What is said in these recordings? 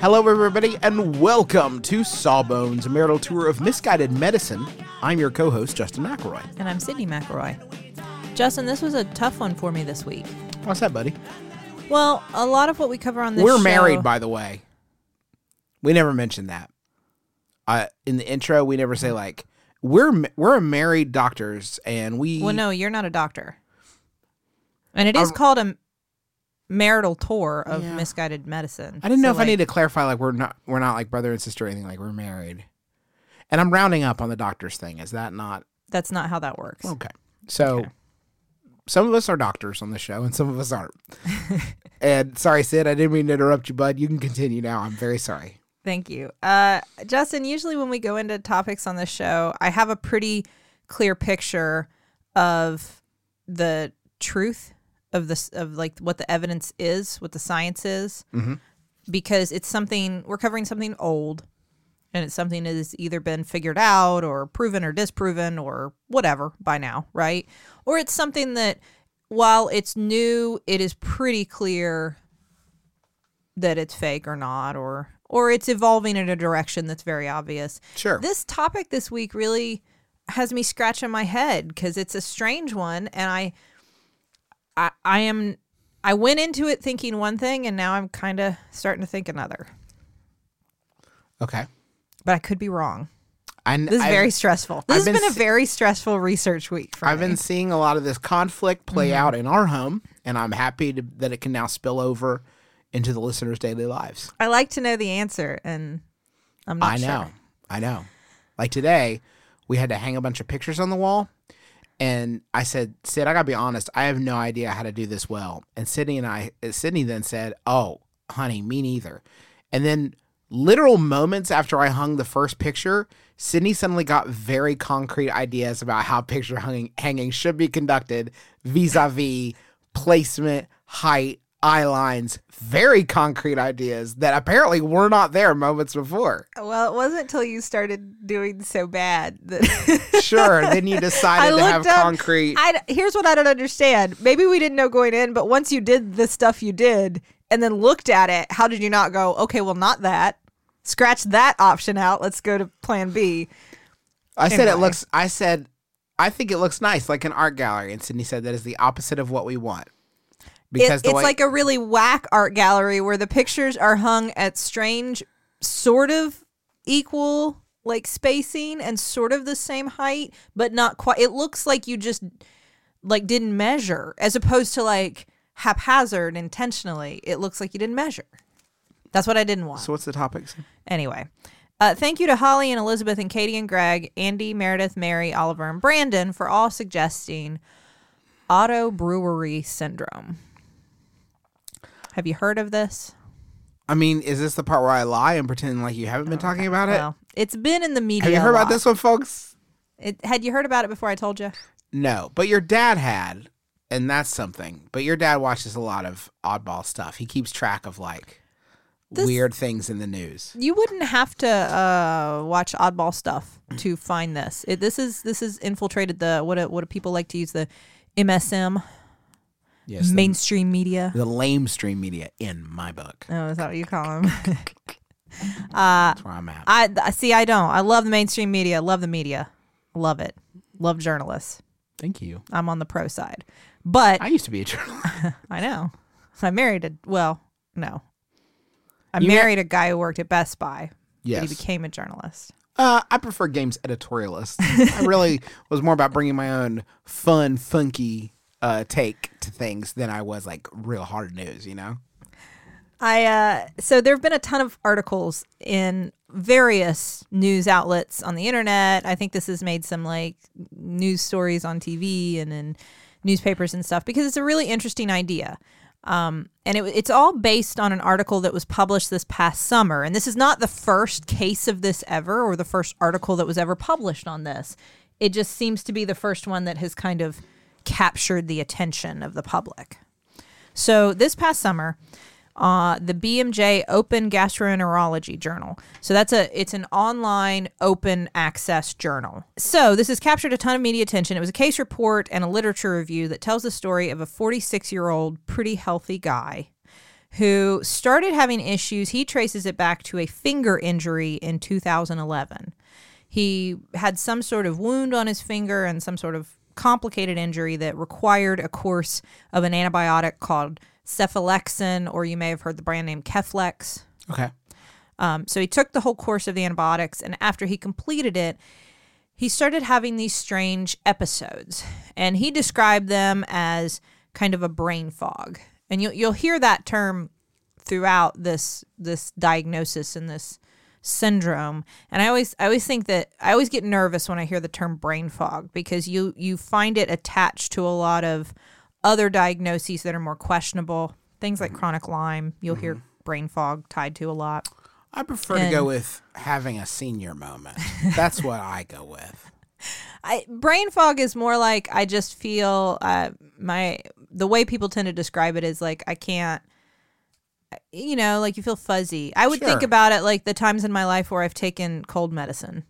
Hello, everybody, and welcome to Sawbones, a marital tour of misguided medicine. I'm your co-host, Justin McElroy. And I'm Sydnee McElroy. Justin, this was a tough one for me this week. What's that, buddy? Well, a lot of what we cover on this We're show- married, by the way. We never mentioned that. Uh, in the intro, we never say like we're we're a married doctors, and we. Well, no, you're not a doctor. And it is called a marital tour of Yeah. misguided medicine. I didn't know So, if I like, need to clarify like we're not we're not like brother and sister or anything. Like we're married, and I'm rounding up on the doctors thing. Is that not That's not how that works. Okay. So Okay. some of us are doctors on the show and some of us aren't. and sorry, Sid, I didn't mean to interrupt you, bud. You can continue now. I'm very sorry. Thank you. Uh, Justin, usually when we go into topics on the show, I have a pretty clear picture of the truth of this, of like what the evidence is, what the science is, mm-hmm. because it's something we're covering something old and it's something that has either been figured out or proven or disproven or whatever by now, right? Or it's something that while it's new, it is pretty clear that it's fake or not or or it's evolving in a direction that's very obvious. Sure. This topic this week really has me scratching my head cuz it's a strange one and I I I am I went into it thinking one thing and now I'm kind of starting to think another. Okay. But I could be wrong. I, This is I've, very stressful. This I've has been been, a very stressful research week for I've me. been seeing a lot of this conflict play Mm-hmm. out in our home, and I'm happy to, that it can now spill over into the listeners' daily lives. I like to know the answer and I'm not I know. sure. I know. Like today, we had to hang a bunch of pictures on the wall. And I said, Sid, I gotta be honest, I have no idea how to do this well. And Sydnee and I, uh, Sydnee then said, Oh, honey, me neither. And then, literal moments after I hung the first picture, Sydnee suddenly got very concrete ideas about how picture hanging, hanging should be conducted vis a vis placement, height, eye lines. Very concrete ideas that apparently were not there moments before. Well, it wasn't until you started doing so bad that Sure. Then you decided to have up- concrete. I, here's what I don't understand. Maybe we didn't know going in, but once you did the stuff you did and then looked at it, how did you not go, okay, well, not that. Scratch that option out. Let's go to plan B. I said it looks. I said, I think it looks nice, like an art gallery. And Sydnee said that is the opposite of what we want. It, Because the it's way, like a really whack art gallery where the pictures are hung at strange, sort of equal like spacing and sort of the same height, but not quite. It looks like you just like didn't measure, as opposed to like haphazard intentionally. It looks like you didn't measure. That's what I didn't want. so what's the topics? Anyway, uh, thank you to Holly and Elizabeth and Katie and Greg, Andy, Meredith, Mary, Oliver, and Brandon for all suggesting auto brewery syndrome. Have you heard of this? I mean, is this the part where I lie and pretend like you haven't been talking about it? Well, it's been in the media. Have you heard about this one, folks? It, had you heard about it before I told you? No, but your dad had, and that's something. But your dad watches a lot of oddball stuff. He keeps track of like This- weird things in the news. You wouldn't have to uh, watch oddball stuff to find this. It, this is this is infiltrated the what do, what do people like to use the MSM Yes, the, mainstream media. the lamestream media in my book. Oh, is that what you call them? That's where I'm at. I I- see. I don't. I love the mainstream media. Love the media. Love it. Love journalists. Thank you. I'm on the pro side. But I used to be a journalist. I know. I married a well, no. I You mar- married a guy who worked at Best Buy. But Yes. he became a journalist. Uh, I prefer games editorialist. I really was more about bringing my own fun, funky uh, take to things than I was like real hard news. You know. I uh so there've been a ton of articles in various news outlets on the internet. I think this has made some like news stories on TV and in newspapers and stuff because it's a really interesting idea. Um, and it, it's all based on an article that was published this past summer. And this is not the first case of this ever or the first article that was ever published on this. It just seems to be the first one that has kind of captured the attention of the public. So this past summer, uh, the BMJ Open Gastroenterology Journal. So that's a it's an online open access journal. So this has captured a ton of media attention. It was a case report and a literature review that tells the story of a 46 year old pretty healthy guy who started having issues. He traces it back to a finger injury in 2011. He had some sort of wound on his finger and some sort of complicated injury that required a course of an antibiotic called cephalexin, or you may have heard the brand name Keflex. Okay. Um, so he took the whole course of the antibiotics, and after he completed it, he started having these strange episodes, and he described them as kind of a brain fog. And you'll you'll hear that term throughout this this diagnosis and this syndrome. And I always I always think that I always get nervous when I hear the term brain fog because you you find it attached to a lot of other diagnoses that are more questionable. Things like chronic Lyme, you'll hear brain fog tied to a lot. I prefer to go with having a senior moment. That's what I go with. I, brain fog is more like I just feel uh, my the way people tend to describe it is like I can't you know like you feel fuzzy. I would think about it like the times in my life where I've taken cold medicine.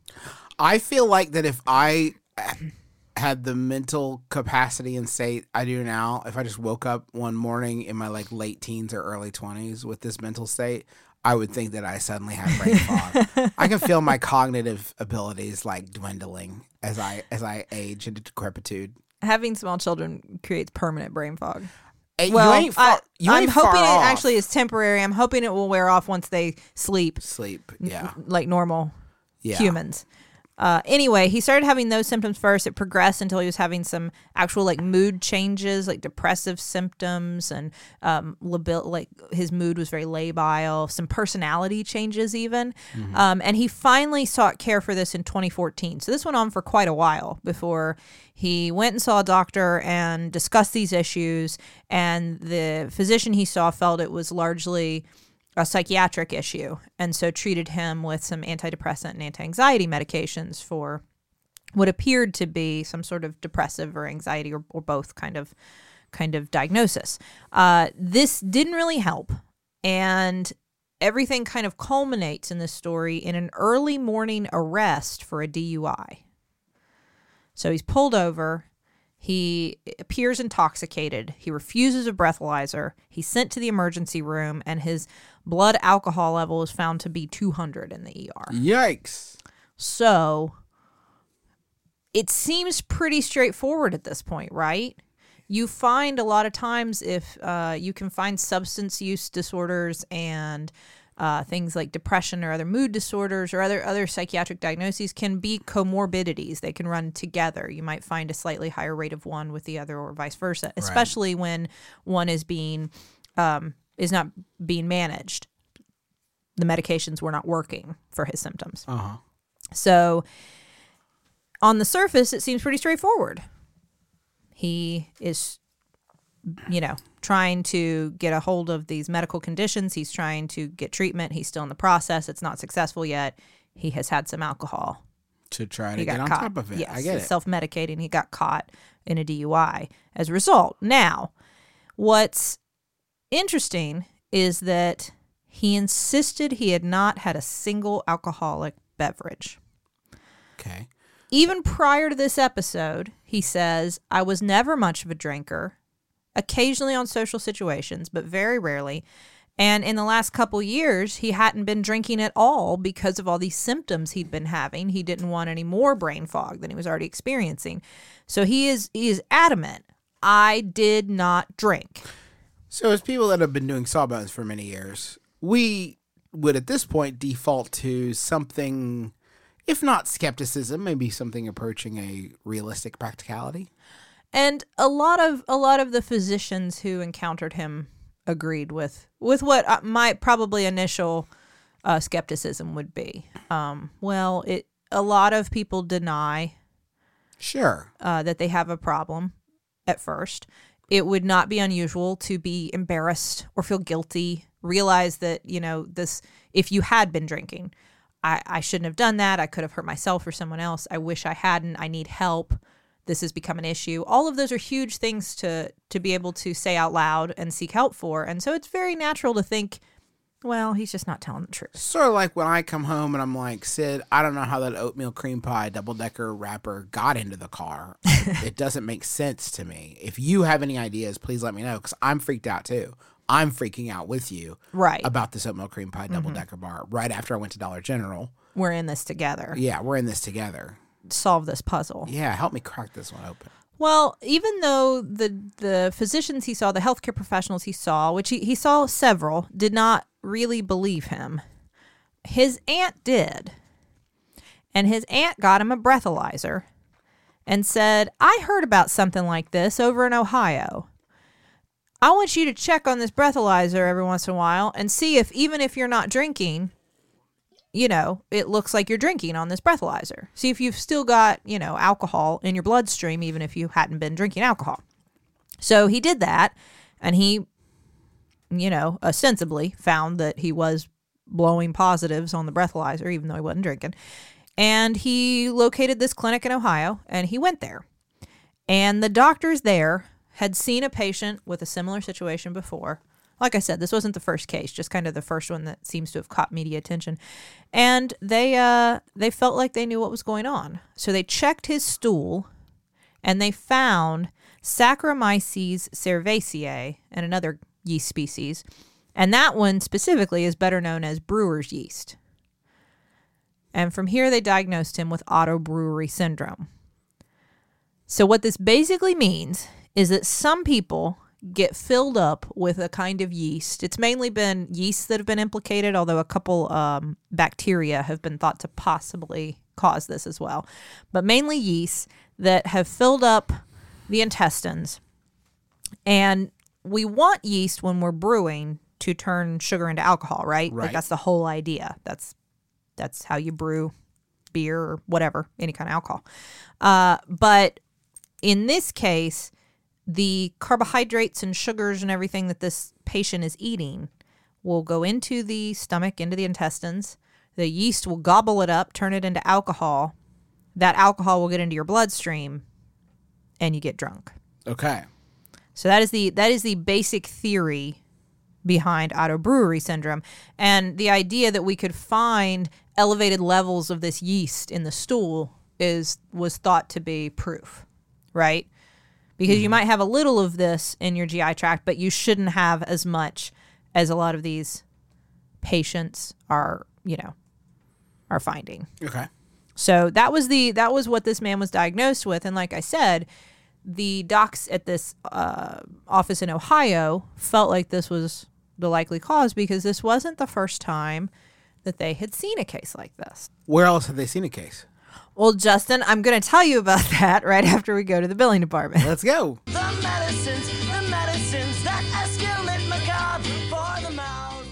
I feel like that if I had the mental capacity and state I do now, if I just woke up one morning in my like late teens or early 20s with this mental state, I would think that I suddenly have brain fog. I can feel my cognitive abilities like dwindling as I as I age into decrepitude. Having small children creates permanent brain fog. Eh, hey, Well, you ain't far, I, you I'm hoping far it off. actually is temporary. I'm hoping it will wear off once they sleep sleep. Yeah. like normal Yeah. humans. Uh, anyway, he started having those symptoms first. It progressed until he was having some actual like mood changes, like depressive symptoms, and um, labil- like his mood was very labile. Some personality changes, even. Um, and he finally sought care for this in 2014. So this went on for quite a while before he went and saw a doctor and discussed these issues. And the physician he saw felt it was largely a psychiatric issue and so treated him with some antidepressant and anti-anxiety medications for what appeared to be some sort of depressive or anxiety or, or both kind of kind of diagnosis. Uh, this didn't really help and everything kind of culminates in this story in an early morning arrest for a dui so he's pulled over he appears intoxicated. He refuses a breathalyzer. He's sent to the emergency room, and his blood alcohol level is found to be 200 in the ER. Yikes. So it seems pretty straightforward at this point, right? You find a lot of times if uh, you can find substance use disorders and uh, things like depression or other mood disorders or other other psychiatric diagnoses can be comorbidities. They can run together. You might find a slightly higher rate of one with the other, or vice versa. Especially when one is being um, is not being managed. The medications were not working for his symptoms. Uh huh. So on the surface, it seems pretty straightforward. He is, you know, trying to get a hold of these medical conditions. He's trying to get treatment. He's still in the process. It's not successful yet. He has had some alcohol. To try to He get on caught. top of it. Yes, I get it. Self medicating. He got caught in a DUI as a result. Now, what's interesting is that he insisted he had not had a single alcoholic beverage. okay. Even prior to this episode, he says, I was never much of a drinker, occasionally on social situations, but very rarely. And in the last couple years, he hadn't been drinking at all because of all these symptoms he'd been having. He didn't want any more brain fog than he was already experiencing. So he is he is adamant I did not drink. So, as people that have been doing sawbones for many years, we would at this point default to something, if not skepticism, maybe something approaching a realistic practicality. And a lot of a lot of the physicians who encountered him agreed with with what uh, my probably initial uh, skepticism would be. Um, well, it a lot of people deny Sure. uh, that they have a problem at first. It would not be unusual to be embarrassed or feel guilty, realize that, you know, this, if you had been drinking, I, I shouldn't have done that. I could have hurt myself or someone else. I wish I hadn't. I need help. This has become an issue. All of those are huge things to to be able to say out loud and seek help for. And so it's very natural to think, well, he's just not telling the truth. Sort of like when I come home and I'm like, Sid, I don't know how that oatmeal cream pie double decker wrapper got into the car. it doesn't make sense to me. If you have any ideas, please let me know because I'm freaked out too. I'm freaking out with you Right. about this oatmeal cream pie mm-hmm. double decker bar right after I went to Dollar General. We're in this together. Yeah, we're in this together. Solve this puzzle. Yeah, help me crack this one open. Well, even though the the physicians he saw, the healthcare professionals he saw, which he, he saw several, did not really believe him, his aunt did. And his aunt got him a breathalyzer and said, I heard about something like this over in Ohio. I want you to check on this breathalyzer every once in a while and see if even if you're not drinking, you know, it looks like you're drinking on this breathalyzer. See if you've still got, you know, alcohol in your bloodstream, even if you hadn't been drinking alcohol. So he did that and he, you know, ostensibly found that he was blowing positives on the breathalyzer, even though he wasn't drinking. And he located this clinic in Ohio and he went there. And the doctors there had seen a patient with a similar situation before. Like I said, this wasn't the first case, just kind of the first one that seems to have caught media attention. And they uh they felt like they knew what was going on. So they checked his stool and they found Saccharomyces cerevisiae and another yeast species. And that one specifically is better known as brewer's yeast. And from here they diagnosed him with autobrewery syndrome. So, what this basically means is that some people get filled up with a kind of yeast. It's mainly been yeasts that have been implicated, although a couple um, bacteria have been thought to possibly cause this as well. But mainly yeasts that have filled up the intestines. And we want yeast when we're brewing to turn sugar into alcohol, right? Like Right. that's the whole idea. That's that's how you brew beer or whatever, any kind of alcohol. Uh, but in this case, the carbohydrates and sugars and everything that this patient is eating will go into the stomach, into the intestines. The yeast will gobble it up, turn it into alcohol. That alcohol will get into your bloodstream, and you get drunk. Okay. So that is the that is the basic theory behind autobrewery syndrome and the idea that we could find elevated levels of this yeast in the stool is was thought to be proof, right? Because you might have a little of this in your GI tract, but you shouldn't have as much as a lot of these patients are, you know, are finding. Okay. So that was the that was what this man was diagnosed with, and like I said, the docs at this uh, office in Ohio felt like this was the likely cause because this wasn't the first time that they had seen a case like this. Where else have they seen a case? Well, Justin, I'm going to tell you about that right after we go to the billing department. Let's go. The medicines, the medicines that escalate macabre for the mouth.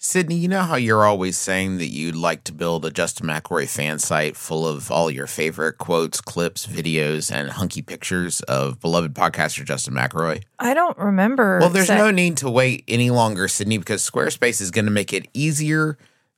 Sydnee, you know how you're always saying that you'd like to build a Justin McElroy fan site full of all your favorite quotes, clips, videos, and hunky pictures of beloved podcaster Justin McElroy? I don't remember. Well, there's no need to wait any longer, Sydnee, because Squarespace is going to make it easier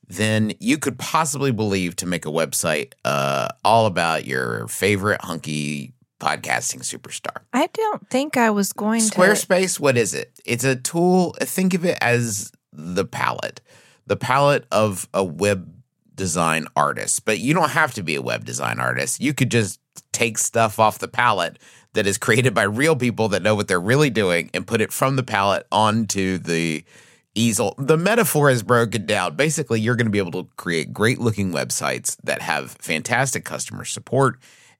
than you could possibly believe to make a website uh, all about your favorite hunky podcasting superstar. I don't think I was going to Squarespace, what is it? It's a tool. Think of it as the palette, the palette of a web design artist. But you don't have to be a web design artist. You could just take stuff off the palette that is created by real people that know what they're really doing and put it from the palette onto the easel. The metaphor is broken down. Basically, you're going to be able to create great looking websites that have fantastic customer support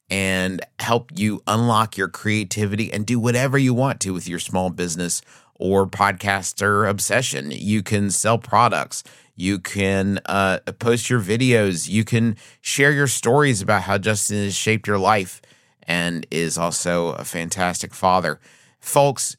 and help you unlock your creativity and do whatever you want to with your small business or podcaster obsession. You can sell products. You can uh, post your videos. You can share your stories about how Justin has shaped your life and is also a fantastic father. Folks,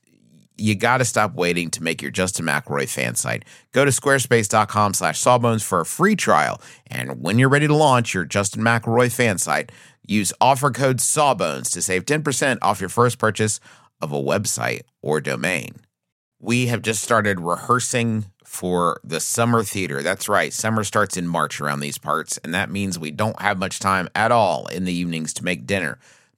you got to stop waiting to make your Justin McElroy fan site. Go to squarespace.com slash sawbones for a free trial. And when you're ready to launch your Justin McElroy fan site, use offer code sawbones to save 10% off your first purchase of a website or domain. We have just started rehearsing for the summer theater. That's right. Summer starts in March around these parts, and that means we don't have much time at all in the evenings to make dinner.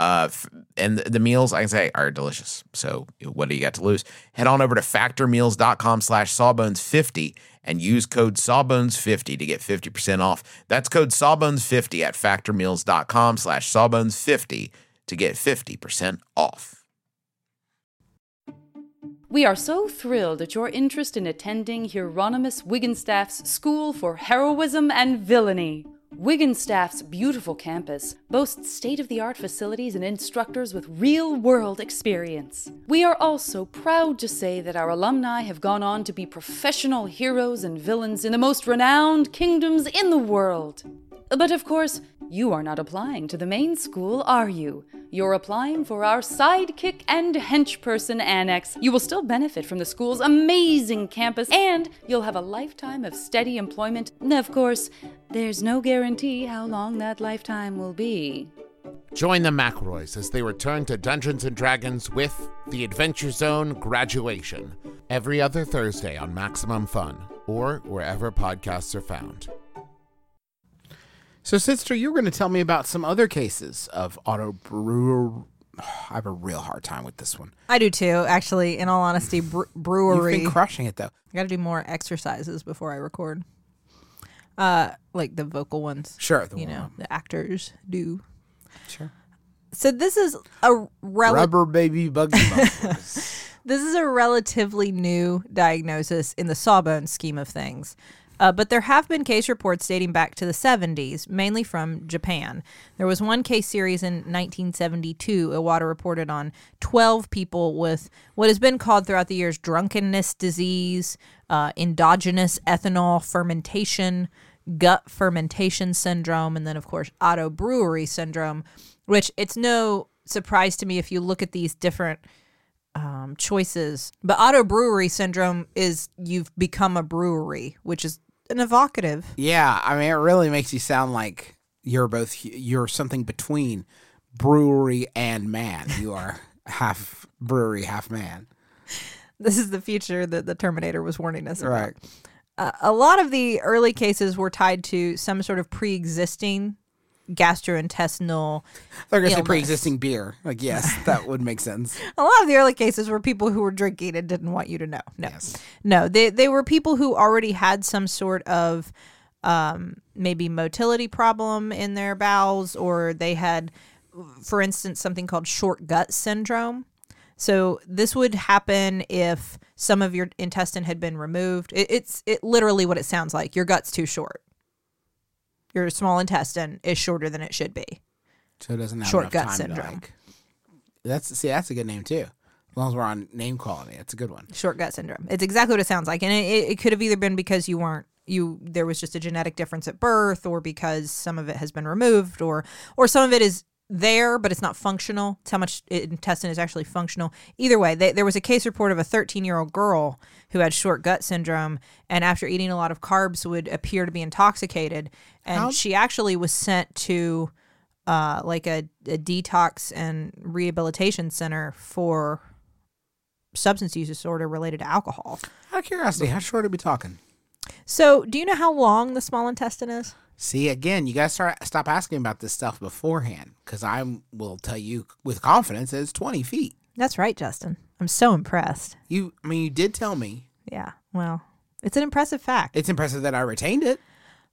Uh, and the, meals, I can say, are delicious. So what do you got to lose? Head on over to factormeals.com slash sawbones50 and use code sawbones50 to get 50% off. That's code sawbones50 at factormeals.com slash sawbones50 to get 50% off. We are so thrilled at your interest in attending Hieronymus Wigginstaff's School for Heroism and Villainy. Wigginstaff's beautiful campus boasts state of the art facilities and instructors with real world experience. We are also proud to say that our alumni have gone on to be professional heroes and villains in the most renowned kingdoms in the world. But of course, you are not applying to the main school, are you? You're applying for our sidekick and henchperson annex. You will still benefit from the school's amazing campus, and you'll have a lifetime of steady employment. Of course, there's no guarantee how long that lifetime will be. Join the McElroys as they return to Dungeons and Dragons with the Adventure Zone Graduation every other Thursday on Maximum Fun or wherever podcasts are found. So, sister, you were going to tell me about some other cases of auto brewer. I have a real hard time with this one. I do too, actually. In all honesty, bre- brewery. You've been crushing it though. I got to do more exercises before I record. Uh, like the vocal ones. Sure, the you one- know, the actors do. Sure. So this is a rel- Rubber baby buggy this is a relatively new diagnosis in the sawbone scheme of things. Uh, but there have been case reports dating back to the 70s, mainly from Japan. There was one case series in 1972. Iwata reported on 12 people with what has been called throughout the years drunkenness disease, uh, endogenous ethanol fermentation, gut fermentation syndrome, and then, of course, auto brewery syndrome, which it's no surprise to me if you look at these different um, choices. But auto brewery syndrome is you've become a brewery, which is an evocative. yeah, I mean, it really makes you sound like you're both you're something between brewery and man. You are half brewery, half man. This is the future that the Terminator was warning us about. Right. Uh, a lot of the early cases were tied to some sort of pre-existing gastrointestinal. They're gonna say Illness. pre-existing beer. Like, yes, that would make sense. A lot of the early cases were people who were drinking and didn't want you to know. No, no, they they were people who already had some sort of um, maybe motility problem in their bowels, or they had, for instance, something called short gut syndrome. So this would happen if some of your intestine had been removed. It, it's it literally what it sounds like. Your gut's too short. Your small intestine is shorter than it should be. So it doesn't have Short gut syndrome. Like, that's see, that's a good name too. As long as we're on name quality, it's a good one. short gut syndrome. It's exactly what it sounds like, and it, it, it could have either been because you weren't you there was just a genetic difference at birth, or because some of it has been removed, or or some of it is there but it's not functional. It's how much intestine is actually functional. Either way, they, there was a case report of a 13 year old girl who had short gut syndrome, and after eating a lot of carbs, would appear to be intoxicated, and How- she actually was sent to. Uh, like a, a detox and rehabilitation center for substance use disorder related to alcohol. Out of curiosity, how short are we talking? So, do you know how long the small intestine is? See, again, you guys start stop asking about this stuff beforehand, because I will tell you with confidence that it's twenty feet. That's right, Justin. I'm so impressed. You, I mean, you did tell me. Yeah. Well, it's an impressive fact. It's impressive that I retained it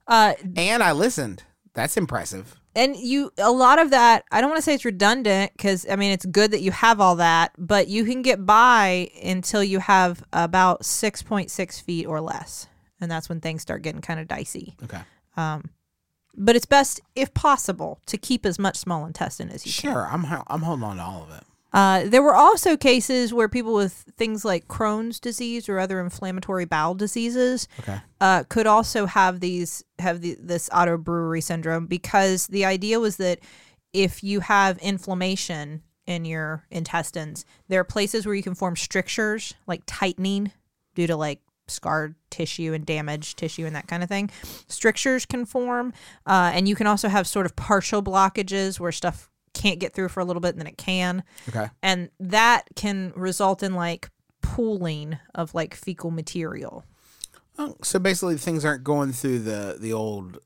Uh, and I listened. That's impressive. and you, a lot of that, I don't want to say it's redundant because, I mean, it's good that you have all that, but you can get by until you have about 6.6 feet or less. And that's when things start getting kind of dicey. Okay. But it's best, if possible, to keep as much small intestine as you can. Sure, I'm ho- I'm holding on to all of it. Uh, there were also cases where people with things like Crohn's disease or other inflammatory bowel diseases Okay. uh, could also have these have the, this autobrewery syndrome because the idea was that if you have inflammation in your intestines, there are places where you can form strictures like tightening due to like scarred tissue and damaged tissue and that kind of thing. Strictures can form, uh, and you can also have sort of partial blockages where stuff can't get through for a little bit and then it can Okay. and that can result in like pooling of like fecal material. Oh, so basically, things aren't going through the the old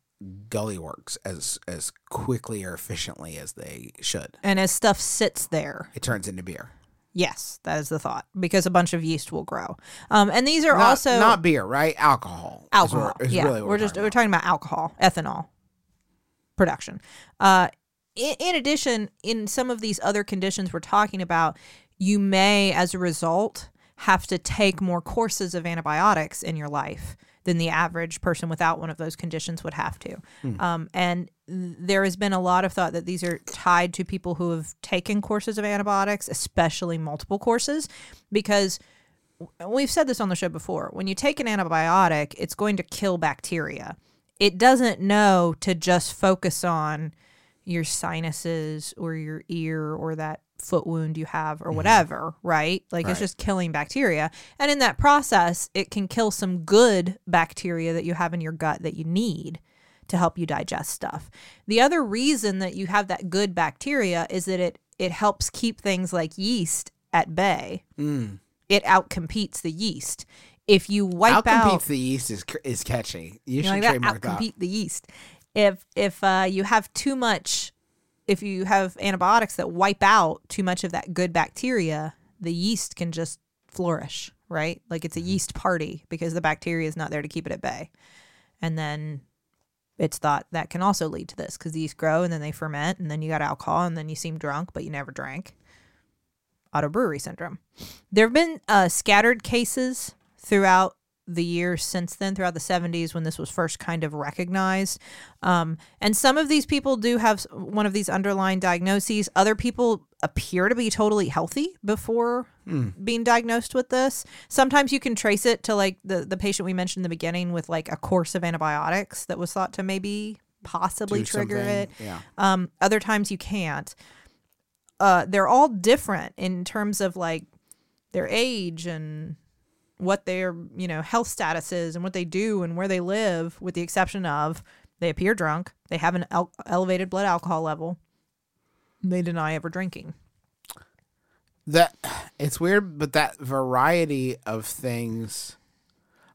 gully works as as quickly or efficiently as they should. And as stuff sits there, It turns into beer. Yes, that is the thought because a bunch of yeast will grow. Um, and these are Not, also not beer, right? Alcohol. alcohol. is yeah, really what we're just talking we're talking about alcohol, ethanol production. Uh, in, in addition, in some of these other conditions we're talking about, you may, as a result, have to take more courses of antibiotics in your life than the average person without one of those conditions would have to. Um, and there has been a lot of thought that these are tied to people who have taken courses of antibiotics, especially multiple courses, because we've said this on the show before. When you take an antibiotic, it's going to kill bacteria. It doesn't know to just focus on your sinuses or your ear or that foot wound you have or whatever, right? Like it's just killing bacteria. And in that process, it can kill some good bacteria that you have in your gut that you need to help you digest stuff. The other reason that you have that good bacteria is that it it helps keep things like yeast at bay. It outcompetes the yeast. If you wipe out the yeast is is catchy. You you should like that trademark that. outcompete the yeast. If if uh, you have too much, if you have antibiotics that wipe out too much of that good bacteria, the yeast can just flourish, right? Like it's a yeast party because the bacteria is not there to keep it at bay. And then it's thought that can also lead to this because the yeast grow and then they ferment and then you got alcohol and then you seem drunk but you never drank. Auto brewery syndrome. There have been uh, scattered cases throughout the years since then, throughout the 70s when this was first kind of recognized. Um, and some of these people do have one of these underlying diagnoses. Other people appear to be totally healthy before being diagnosed with this. Sometimes you can trace it to like the, the patient we mentioned in the beginning with like a course of antibiotics that was thought to maybe possibly Do trigger it. Yeah. Um, other times you can't. Uh, they're all different in terms of like their age and what their you know health status is and what they do and where they live, with the exception of they appear drunk, they have an el- elevated blood alcohol level, they deny ever drinking. That it's weird, but that variety of things.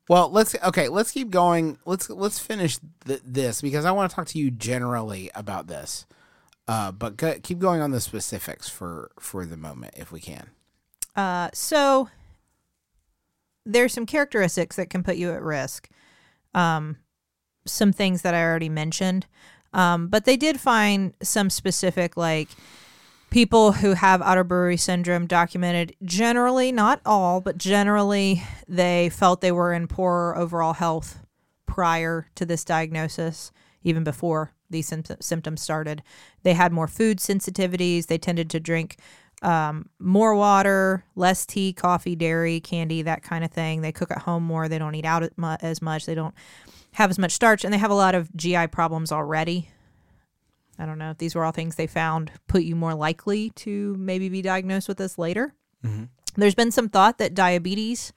Well, let's okay. Let's keep going. Let's let's finish th- this because I want to talk to you generally about this. Uh, but go, keep going on the specifics for for the moment, if we can. Uh, so there's some characteristics that can put you at risk. Um, some things that I already mentioned, um, but they did find some specific like people who have Autobrewery syndrome documented. Generally, not all, but generally, they felt they were in poorer overall health prior to this diagnosis, even before these symptoms started. They had more food sensitivities. They tended to drink um, more water, less tea, coffee, dairy, candy, that kind of thing. They cook at home more. They don't eat out as much. They don't have as much starch, and they have a lot of GI problems already. I don't know if these were all things they found put you more likely to maybe be diagnosed with this later. There's been some thought that diabetes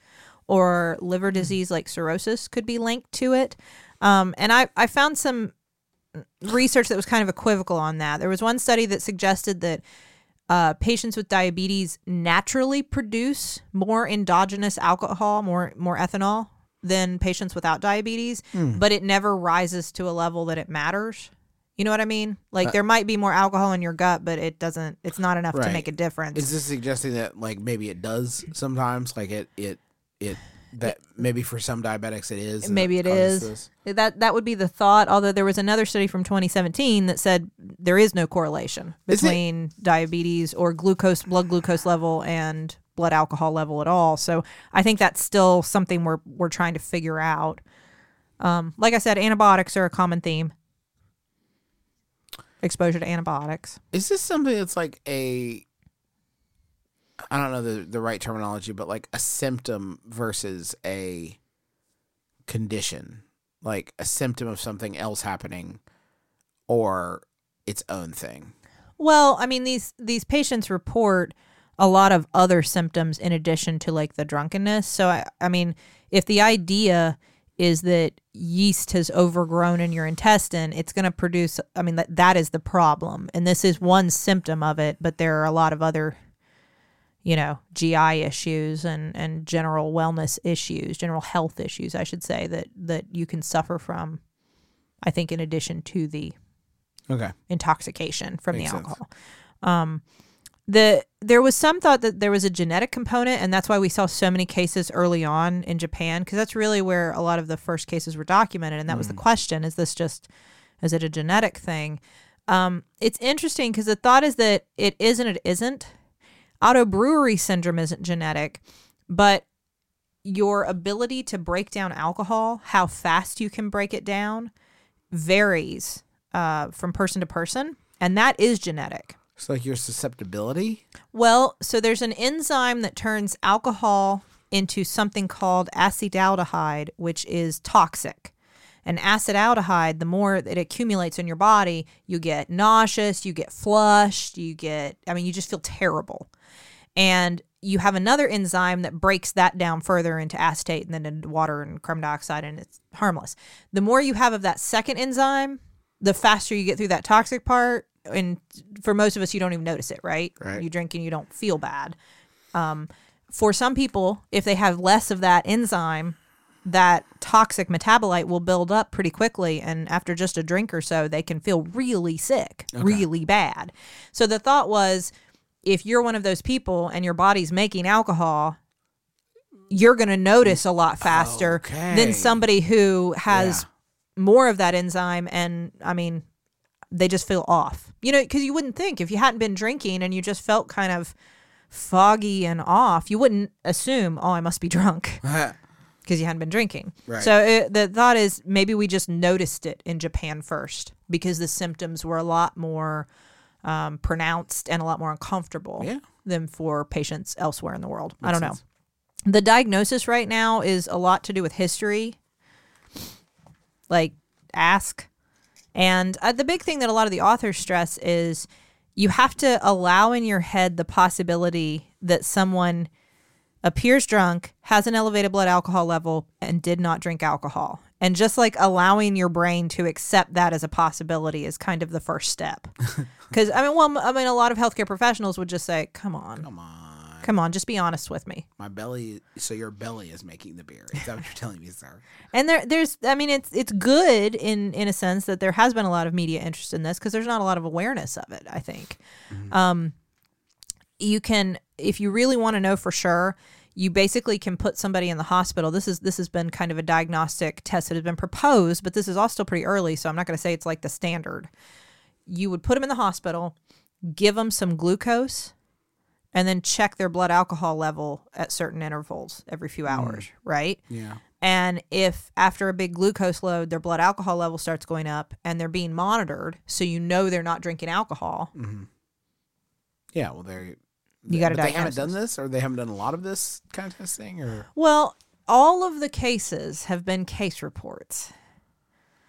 or liver disease like cirrhosis could be linked to it. Um, and I, I found some research that was kind of equivocal on that. There was one study that suggested that uh, patients with diabetes naturally produce more endogenous alcohol, more more ethanol than patients without diabetes, but it never rises to a level that it matters. You know what I mean? Like there might be more alcohol in your gut, but it doesn't. It's not enough to make a difference. Is this suggesting that like maybe it does sometimes? Like it it it that maybe for some diabetics it is. Maybe it is. this? That that would be the thought. Although there was another study from 2017 that said there is no correlation between diabetes or glucose, blood glucose level, and blood alcohol level at all. So I think that's still something we're we're trying to figure out. Um, like I said, antibiotics are a common theme. Exposure to antibiotics. Is this something that's like a I don't know the the right terminology, but like a symptom versus a condition, like a symptom of something else happening, or its own thing. Well, I mean these these patients report a lot of other symptoms in addition to like the drunkenness. So I I mean, if the idea is that yeast has overgrown in your intestine, it's going to produce I mean that that is the problem. And this is one symptom of it, but there are a lot of other you know, GI issues and and general wellness issues, general health issues, I should say that that you can suffer from I think in addition to the Okay. intoxication from Makes the alcohol. Um, the there was some thought that there was a genetic component, and that's why we saw so many cases early on in Japan, because that's really where a lot of the first cases were documented, and that was the question: Is this just is it a genetic thing? Um, it's interesting because the thought is that it is and it isn't. Auto brewery syndrome isn't genetic, but your ability to break down alcohol, how fast you can break it down, varies uh, from person to person, and that is genetic. It's like your susceptibility. Well, so there's an enzyme that turns alcohol into something called acetaldehyde, which is toxic. And acetaldehyde, the more it accumulates in your body, you get nauseous, you get flushed, you get, I mean, you just feel terrible. And you have another enzyme that breaks that down further into acetate and then into water and carbon dioxide, and it's harmless. The more you have of that second enzyme, the faster you get through that toxic part. And for most of us, you don't even notice it, right? Right. You drink and you don't feel bad. Um, for some people, if they have less of that enzyme, that toxic metabolite will build up pretty quickly. And after just a drink or so, they can feel really sick, really bad. So the thought was if you're one of those people and your body's making alcohol, you're going to notice a lot faster Okay. than somebody who has more of that enzyme. And I mean, they just feel off. You know, because you wouldn't think if you hadn't been drinking and you just felt kind of foggy and off, you wouldn't assume, oh, I must be drunk because you hadn't been drinking. Right. So it, the thought is maybe we just noticed it in Japan first because the symptoms were a lot more um, pronounced and a lot more uncomfortable Yeah. than for patients elsewhere in the world. I don't know. sense. The diagnosis right now is a lot to do with history, like ask. And uh, the big thing that a lot of the authors stress is you have to allow in your head the possibility that someone appears drunk, has an elevated blood alcohol level, and did not drink alcohol. And just like allowing your brain to accept that as a possibility is kind of the first step. Because I mean, well, I mean, a lot of healthcare professionals would just say, "Come on, Come on. come on, just be honest with me." My belly. So your belly is making the beer. Is that what you're telling me, sir? And there, there's, I mean, it's it's good in in a sense that there has been a lot of media interest in this because there's not a lot of awareness of it. I think, um, you can if you really want to know for sure, you basically can put somebody in the hospital. This is this has been kind of a diagnostic test that has been proposed, but this is all still pretty early, so I'm not going to say it's like the standard. You would put them in the hospital, give them some glucose, and then check their blood alcohol level at certain intervals every few mm. hours, right? Yeah. And if after a big glucose load, their blood alcohol level starts going up and they're being monitored, so you know they're not drinking alcohol, mm-hmm. Yeah. Well, they You got to But they haven't done this, or they haven't done a lot of this kind of testing, or Well, all of the cases have been case reports.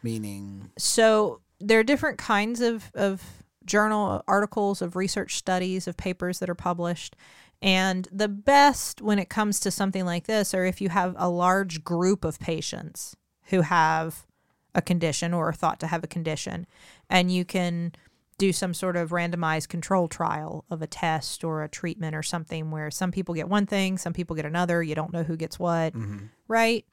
meaning So there are different kinds of, of journal articles, of research studies, of papers that are published. And the best when it comes to something like this are if you have a large group of patients who have a condition or are thought to have a condition, and you can do some sort of randomized control trial of a test or a treatment or something where some people get one thing, some people get another, you don't know who gets what, mm-hmm. right?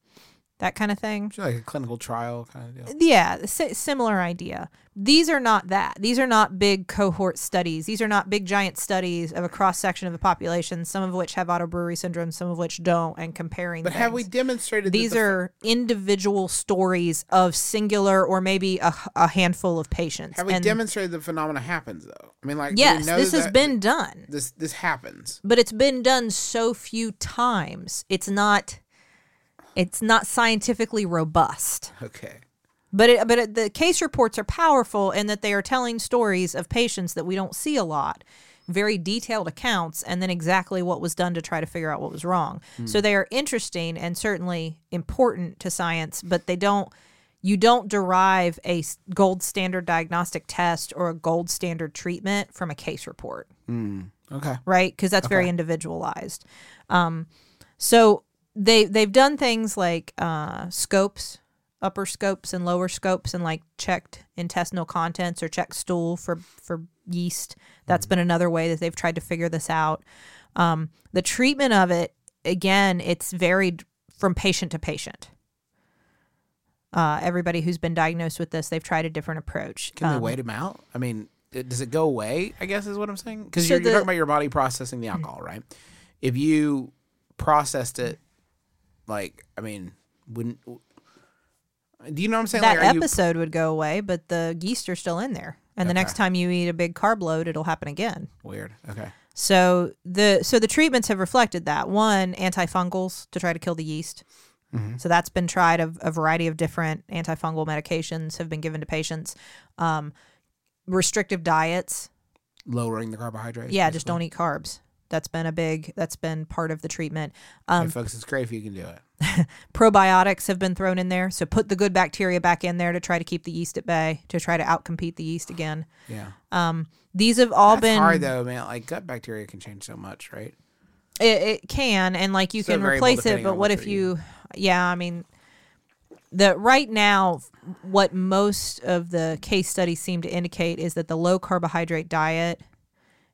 That kind of thing. like a clinical trial kind of deal. Yeah, si- similar idea. These are not that. These are not big cohort studies. These are not big giant studies of a cross section of the population, some of which have autobrewery syndrome, some of which don't, and comparing. But have we things. demonstrated These the- are individual stories of singular or maybe a, a handful of patients. Have we And demonstrated the phenomena happens though? I mean, like yes, this has been done, this this happens. but it's been done so few times. It's not. It's not scientifically robust. Okay. But it, but it, the case reports are powerful in that they are telling stories of patients that we don't see a lot, very detailed accounts, and then exactly what was done to try to figure out what was wrong. So they are interesting and certainly important to science, but they don't. You don't derive a gold standard diagnostic test or a gold standard treatment from a case report Okay. right? Because that's very individualized. Um, so they they've done things like uh, scopes, upper scopes and lower scopes, and like checked intestinal contents or checked stool for for yeast. That's been another way that they've tried to figure this out. Um, the treatment of it, again, it's varied from patient to patient. Uh, everybody who's been diagnosed with this, they've tried a different approach. Can they Um, wait them out? I mean, does it go away? I guess is what I'm saying. Because So you're, you're the- talking about your body processing the alcohol, right? If you processed it, like, I mean, wouldn't. Do you know what I'm saying? that like, are you- episode would go away, but the yeast are still in there. And the next time you eat a big carb load, it'll happen again. weird. Okay. So the so the treatments have reflected that. One, antifungals to try to kill the yeast. So that's been tried. Of a variety of different antifungal medications have been given to patients. Um, restrictive diets. Lowering the carbohydrates. Yeah, just don't eat carbs. That's been a big. That's been part of the treatment. Um, Hey, folks, it's great if you can do it. probiotics have been thrown in there. So put the good bacteria back in there to try to keep the yeast at bay, to try to outcompete the yeast again. Yeah. Um, these have all That's been hard though, man. Like gut bacteria can change so much, right? It, it can, and like you So can replace it, but what if you? Yeah, I mean, the right now, what most of the case studies seem to indicate is that the low carbohydrate diet,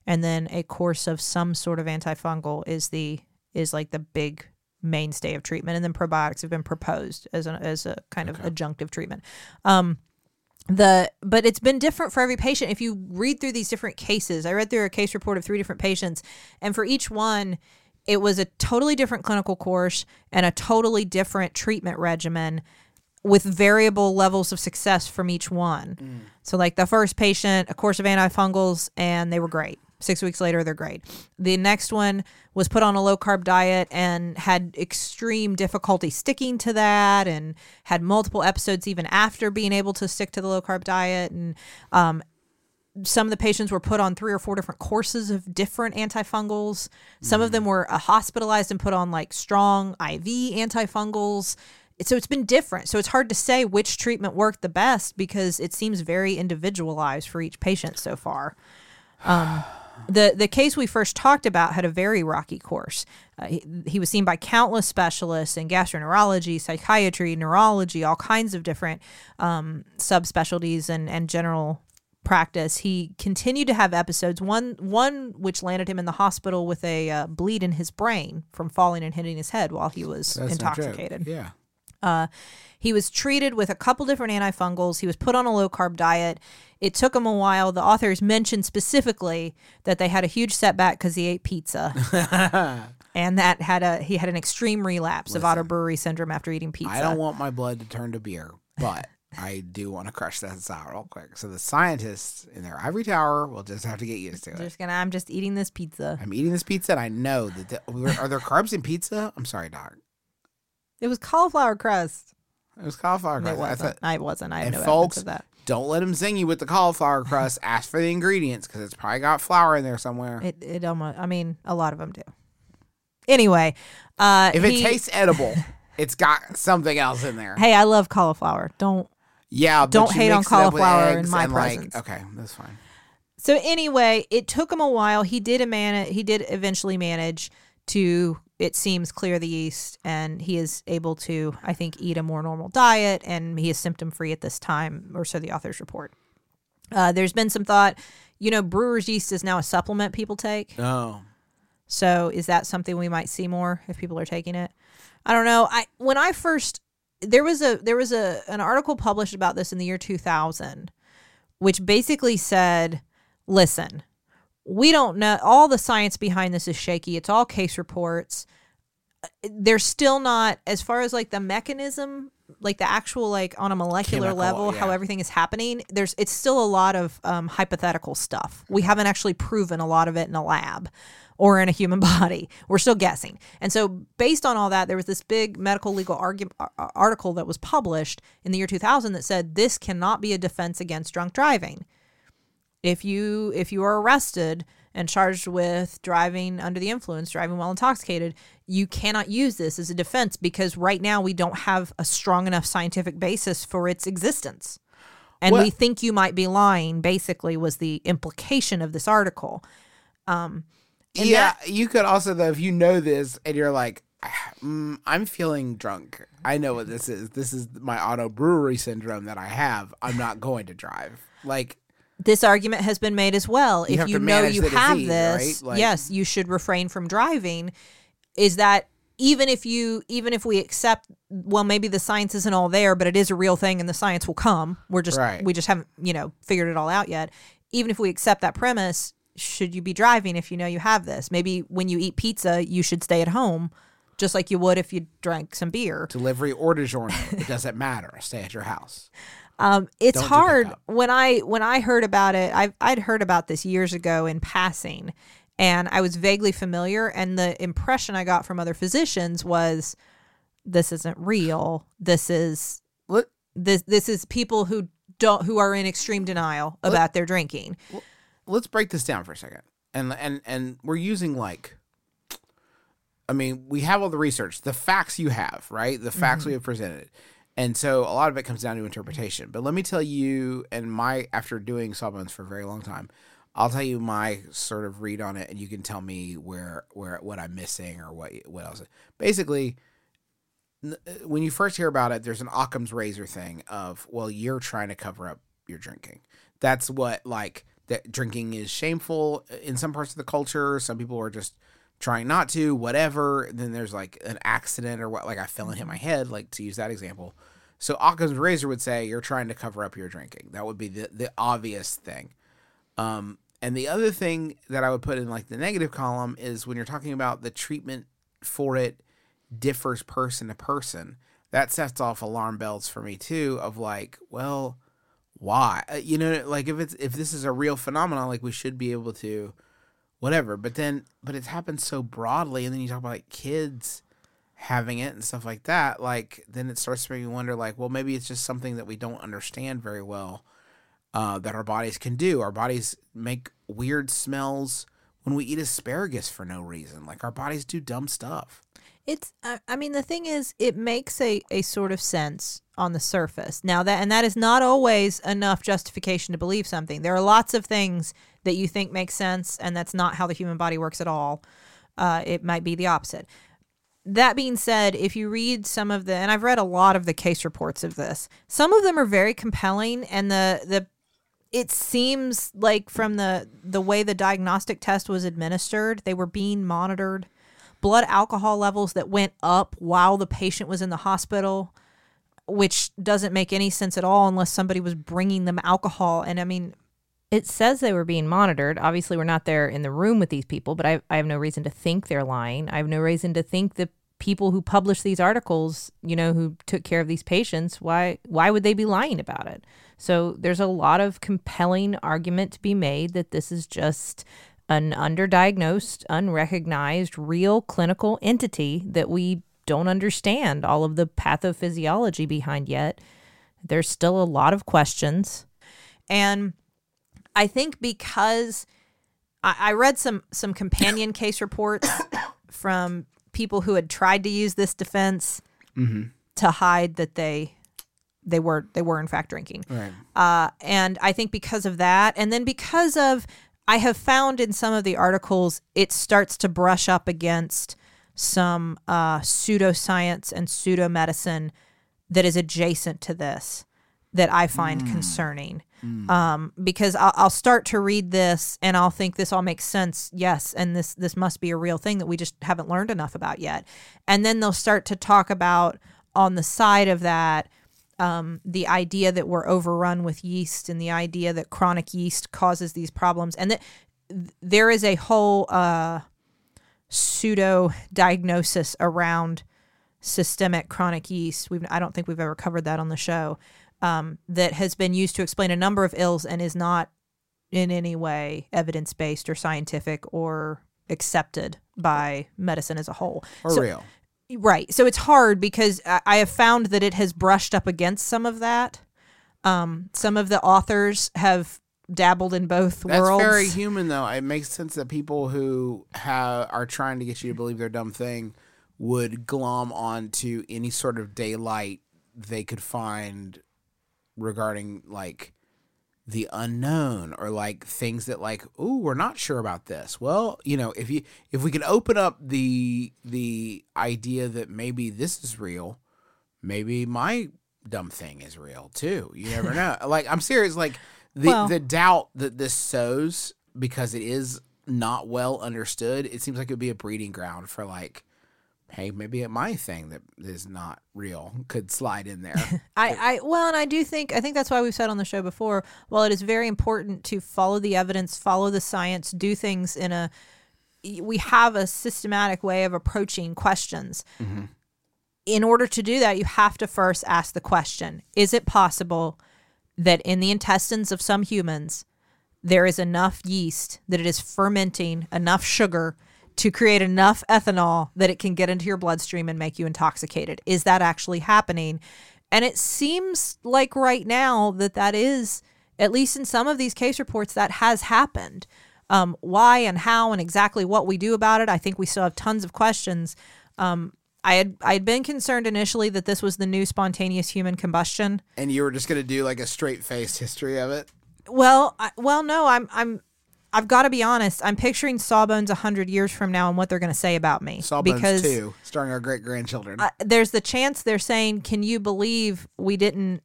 and then a course of some sort of antifungal is the is like the big mainstay of treatment, and then probiotics have been proposed as a as a kind of adjunctive treatment. Um, the but it's been different for every patient. If you read through these different cases i read through a case report of three different patients and for each one it was a totally different clinical course and a totally different treatment regimen with variable levels of success from each one. So like the first patient a course of antifungals and they were great six weeks later they're great the next one was put on a low carb diet and had extreme difficulty sticking to that and had multiple episodes even after being able to stick to the low carb diet and um, some of the patients were put on three or four different courses of different antifungals. Some of them were uh, hospitalized and put on like strong IV antifungals. So it's been different. So it's hard to say which treatment worked the best because it seems very individualized for each patient so far. Um, the the case we first talked about had a very rocky course. Uh, he, he was seen by countless specialists in gastroenterology, psychiatry, neurology, all kinds of different um, subspecialties and and general practice. He continued to have episodes. One one which landed him in the hospital with a uh, bleed in his brain from falling and hitting his head while he was That's intoxicated. Yeah. Uh, he was treated with a couple different antifungals. He was put on a low carb diet. It took him a while. The authors mentioned specifically that they had a huge setback because he ate pizza, and that had a he had an extreme relapse of autobrewery syndrome after eating pizza. I don't want my blood to turn to beer, but I do want to crush that out real quick. So the scientists in their ivory tower will just have to get used to it. just gonna. I'm just eating this pizza. I'm eating this pizza, and I know that the, are there carbs in pizza? I'm sorry, doc. It was cauliflower crust. It was cauliflower crust. I wasn't. thought- I wasn't. I have no folks, evidence of that. don't let them zing you with the cauliflower crust. Ask for the ingredients because it's probably got flour in there somewhere. It it almost. I mean, a lot of them do. Anyway, uh, if it he- tastes edible, it's got something else in there. hey, I love cauliflower. Don't Yeah, Don't hate on mix it up with cauliflower in my and, like, presence. okay, that's fine. So anyway, it took him a while. He did a man. He did eventually manage to. It seems clear the yeast, and he is able to, I think, eat a more normal diet, and he is symptom free at this time, or so the authors report. Uh, there's been some thought, you know, brewer's yeast is now a supplement people take. Oh, So is that something we might see more if people are taking it? I don't know. I when I first there was a there was a an article published about this in the year 2000 which basically said, "Listen, we don't know all the science behind this is shaky. It's all case reports. They're still not as far as like the mechanism, like the actual like on a molecular Chemical, level how everything is happening. There's it's still a lot of um, hypothetical stuff. We haven't actually proven a lot of it in a lab or in a human body. We're still guessing. And so, based on all that, there was this big medical legal argu- article that was published in the year 2000 that said this cannot be a defense against drunk driving. If you if you are arrested and charged with driving under the influence, driving while intoxicated, you cannot use this as a defense because right now we don't have a strong enough scientific basis for its existence. And Well- we think you might be lying, basically, was the implication of this article. Um, yeah. that- you could also though, if you know this and you're like, "Ah, mm, I'm feeling drunk. I know what this is. This is my auto brewery syndrome that I have. I'm not going to drive. Like, this argument has been made as well. You if you know you have disease, this, right? Like- yes, you should refrain from driving. Is that even if you even if we accept well maybe the science isn't all there but it is a real thing and the science will come we're just Right. we just haven't you know figured it all out yet even if we accept that premise should you be driving if you know you have this maybe when you eat pizza you should stay at home just like you would if you drank some beer delivery or DiGiorno, it doesn't matter. Stay at your house. Um, it's Don't hard when I when I heard about it. I I'd heard about this years ago in passing, and I was vaguely familiar. And the impression I got from other physicians was, this isn't real. This is Let, this this is people who don't who are in extreme denial about their drinking. let's break this down for a second. And and and we're using like I mean, we have all the research, the facts you have, right? The facts we have presented. And so a lot of it comes down to interpretation. But let me tell you, and my after doing Sawbones for a very long time, I'll tell you my sort of read on it, and you can tell me where where what I'm missing or what what else. Basically, uh, when you first hear about it, there's an Occam's razor thing of, well, you're trying to cover up your drinking. That's what like that drinking is shameful uh, in some parts of the culture. Some people are just trying not to, whatever. Then there's like an accident or what, like I fell and hit my head, like to use that example. So Occam's razor would say you're trying to cover up your drinking. That would be the the obvious thing. Um, and the other thing that I would put in like the negative column is when you're talking about the treatment for it differs person to person. That sets off alarm bells for me too. Of like, well, why? Uh, You know, like if it's if this is a real phenomenon, like we should be able to, whatever. But then, but it's happened so broadly, and then you talk about like kids having it and stuff like that. Like then it starts to make me wonder, like, well, maybe it's just something that we don't understand very well uh, that our bodies can do. Our bodies make weird smells when we eat asparagus for no reason. Like our bodies do dumb stuff. It's I, I mean the thing is it makes a, a sort of sense on the surface. Now that and that is not always enough justification to believe something. There are lots of things that you think makes sense and that's not how the human body works at all. Uh, it might be the opposite. That being said, if you read some of the and I've read a lot of the case reports of this, some of them are very compelling and the the it seems like from the the way the diagnostic test was administered, they were being monitored. Blood alcohol levels that went up while the patient was in the hospital, which doesn't make any sense at all unless somebody was bringing them alcohol. And I mean, It says they were being monitored. Obviously, we're not there in the room with these people, but I, I have no reason to think they're lying. I have no reason to think the people who published these articles, you know, who took care of these patients, why why would they be lying about it? So there's a lot of compelling argument to be made that this is just an underdiagnosed, unrecognized, real clinical entity that we don't understand all of the pathophysiology behind yet. There's still a lot of questions. And I think because I, I read some some companion case reports from people who had tried to use this defense to hide that they they were they were in fact drinking. Right. Uh, and I think because of that, and then because of, I have found in some of the articles, it starts to brush up against some uh, pseudoscience and pseudomedicine that is adjacent to this that I find concerning. Um, because I'll, I'll start to read this and I'll think this all makes sense. Yes, and this this must be a real thing that we just haven't learned enough about yet. And then they'll start to talk about on the side of that um, the idea that we're overrun with yeast and the idea that chronic yeast causes these problems and that there is a whole uh, pseudo diagnosis around systemic chronic yeast. We've I don't think we've ever covered that on the show. Um, that has been used to explain a number of ills and is not in any way evidence based or scientific or accepted by medicine as a whole. Or So- real. Right. So it's hard because I have found that it has brushed up against some of that. Um, some of the authors have dabbled in both That's worlds. very human, though. It makes sense that people who have are trying to get you to believe their dumb thing would glom onto any sort of daylight they could find regarding like the unknown or like things that like ooh we're not sure about this. Well you know if you if we can open up the the idea that maybe this is real maybe my dumb thing is real too. You never know. Like i'm serious like the Well- the doubt that this sows because it is not well understood it seems like it would be a breeding ground for like hey maybe my thing that is not real could slide in there I, I well, and I do think I think that's why we've said on the show before. While it is very important to follow the evidence, follow the science, do things in a we have a systematic way of approaching questions. Mm-hmm. In order to do that, you have to first ask the question: Is it possible that in the intestines of some humans there is enough yeast that it is fermenting enough sugar to create enough ethanol that it can get into your bloodstream and make you intoxicated. Is that actually happening? And it seems like right now that that is, at least in some of these case reports, that has happened. Um, why and how and exactly what we do about it, I think we still have tons of questions. Um, I had I had been concerned initially that this was the new spontaneous human combustion. and you were just gonna do like a straight faced history of it Well, I, well, no, I'm, I'm, I've got to be honest. I'm picturing Sawbones a hundred years from now and what they're going to say about me. Sawbones because 2, starring our great grandchildren. There's the chance they're saying, "Can you believe we didn't,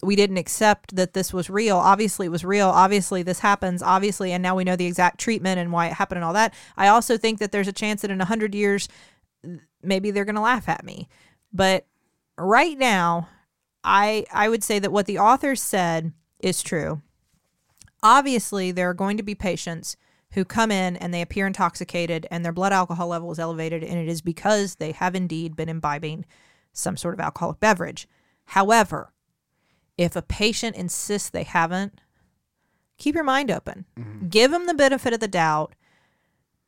we didn't accept that this was real? Obviously, it was real. Obviously, this happens. Obviously, and now we know the exact treatment and why it happened and all that." I also think that there's a chance that in a hundred years, maybe they're going to laugh at me. But right now, I I would say that what the authors said is true. Obviously, there are going to be patients who come in and they appear intoxicated and their blood alcohol level is elevated, and it is because they have indeed been imbibing some sort of alcoholic beverage. However, if a patient insists they haven't, keep your mind open. Mm-hmm. Give them the benefit of the doubt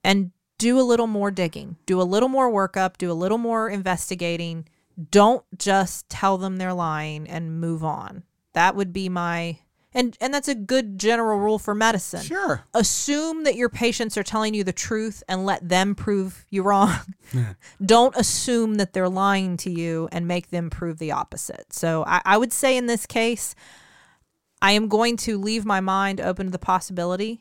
and do a little more digging, do a little more workup, do a little more investigating. Don't just tell them they're lying and move on. That would be my and and that's a good general rule for medicine. Sure. Assume that your patients are telling you the truth and let them prove you wrong. Don't assume that they're lying to you and make them prove the opposite. So I, I would say in this case, I am going to leave my mind open to the possibility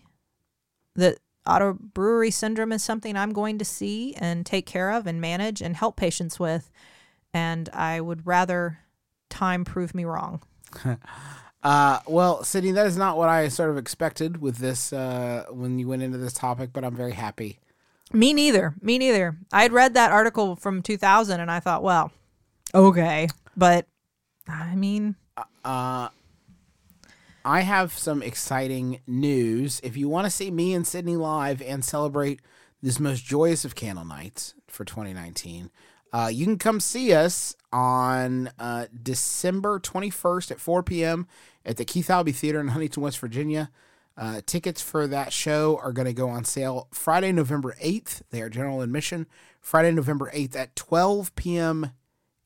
that auto brewery syndrome is something I'm going to see and take care of and manage and help patients with. And I would rather time prove me wrong. Uh, well, Sydnee, that is not what I sort of expected with this uh, when you went into this topic, but I'm very happy. Me neither. Me neither. I had read that article from 2000 and I thought, well, okay. But I mean, Uh, I have some exciting news. If you want to see me and Sydnee live and celebrate this most joyous of candle nights for 2019, uh, you can come see us on uh, December 21st at 4 p.m. at the Keith Albee Theater in Huntington, West Virginia. Uh, tickets for that show are going to go on sale Friday, November 8th. They are general admission. Friday, November 8th at 12 p.m.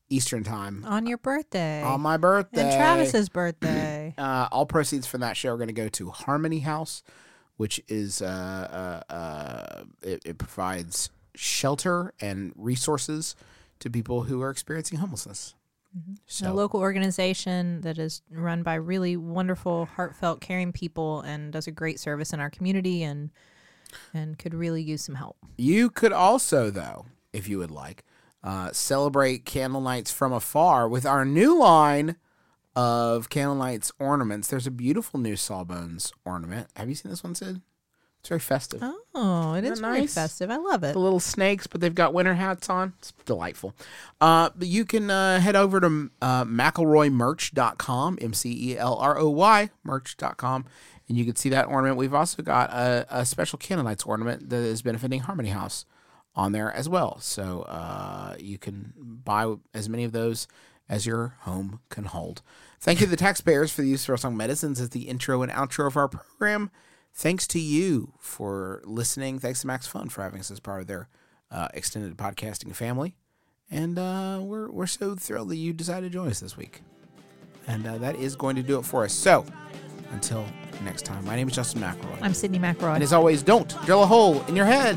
Eastern time On your birthday. on my birthday. and Travis's birthday. Uh, all proceeds from that show are going to go to Harmony House, which is uh, uh, uh, it, it provides shelter and resources to people who are experiencing homelessness. a So local organization that is run by really wonderful, heartfelt, caring people and does a great service in our community and and could really use some help. you could also, though, if you would like, uh, celebrate candle nights from afar with our new line of candle nights ornaments. There's a beautiful new Sawbones ornament. Have you seen this one, Sid? It's very festive. Oh, it Isn't is that very nice? festive. I love it. the little snakes, but they've got winter hats on. It's delightful. Uh, but you can uh, head over to uh, McElroymerch.com, M C E L R O Y, merch.com, and you can see that ornament. We've also got a, a special Candle Nights ornament that is benefiting Harmony House on there as well. So uh, you can buy as many of those as your home can hold. Thank you to the taxpayers for the use of our song Medicines as the intro and outro of our program. Thanks to you for listening. Thanks to Max Fun for having us as part of their uh, extended podcasting family. And uh, we're, we're so thrilled that you decided to join us this week. And uh, that is going to do it for us. So until next time, my name is Justin McElroy. I'm Sydnee McRoy. and as always, don't drill a hole in your head.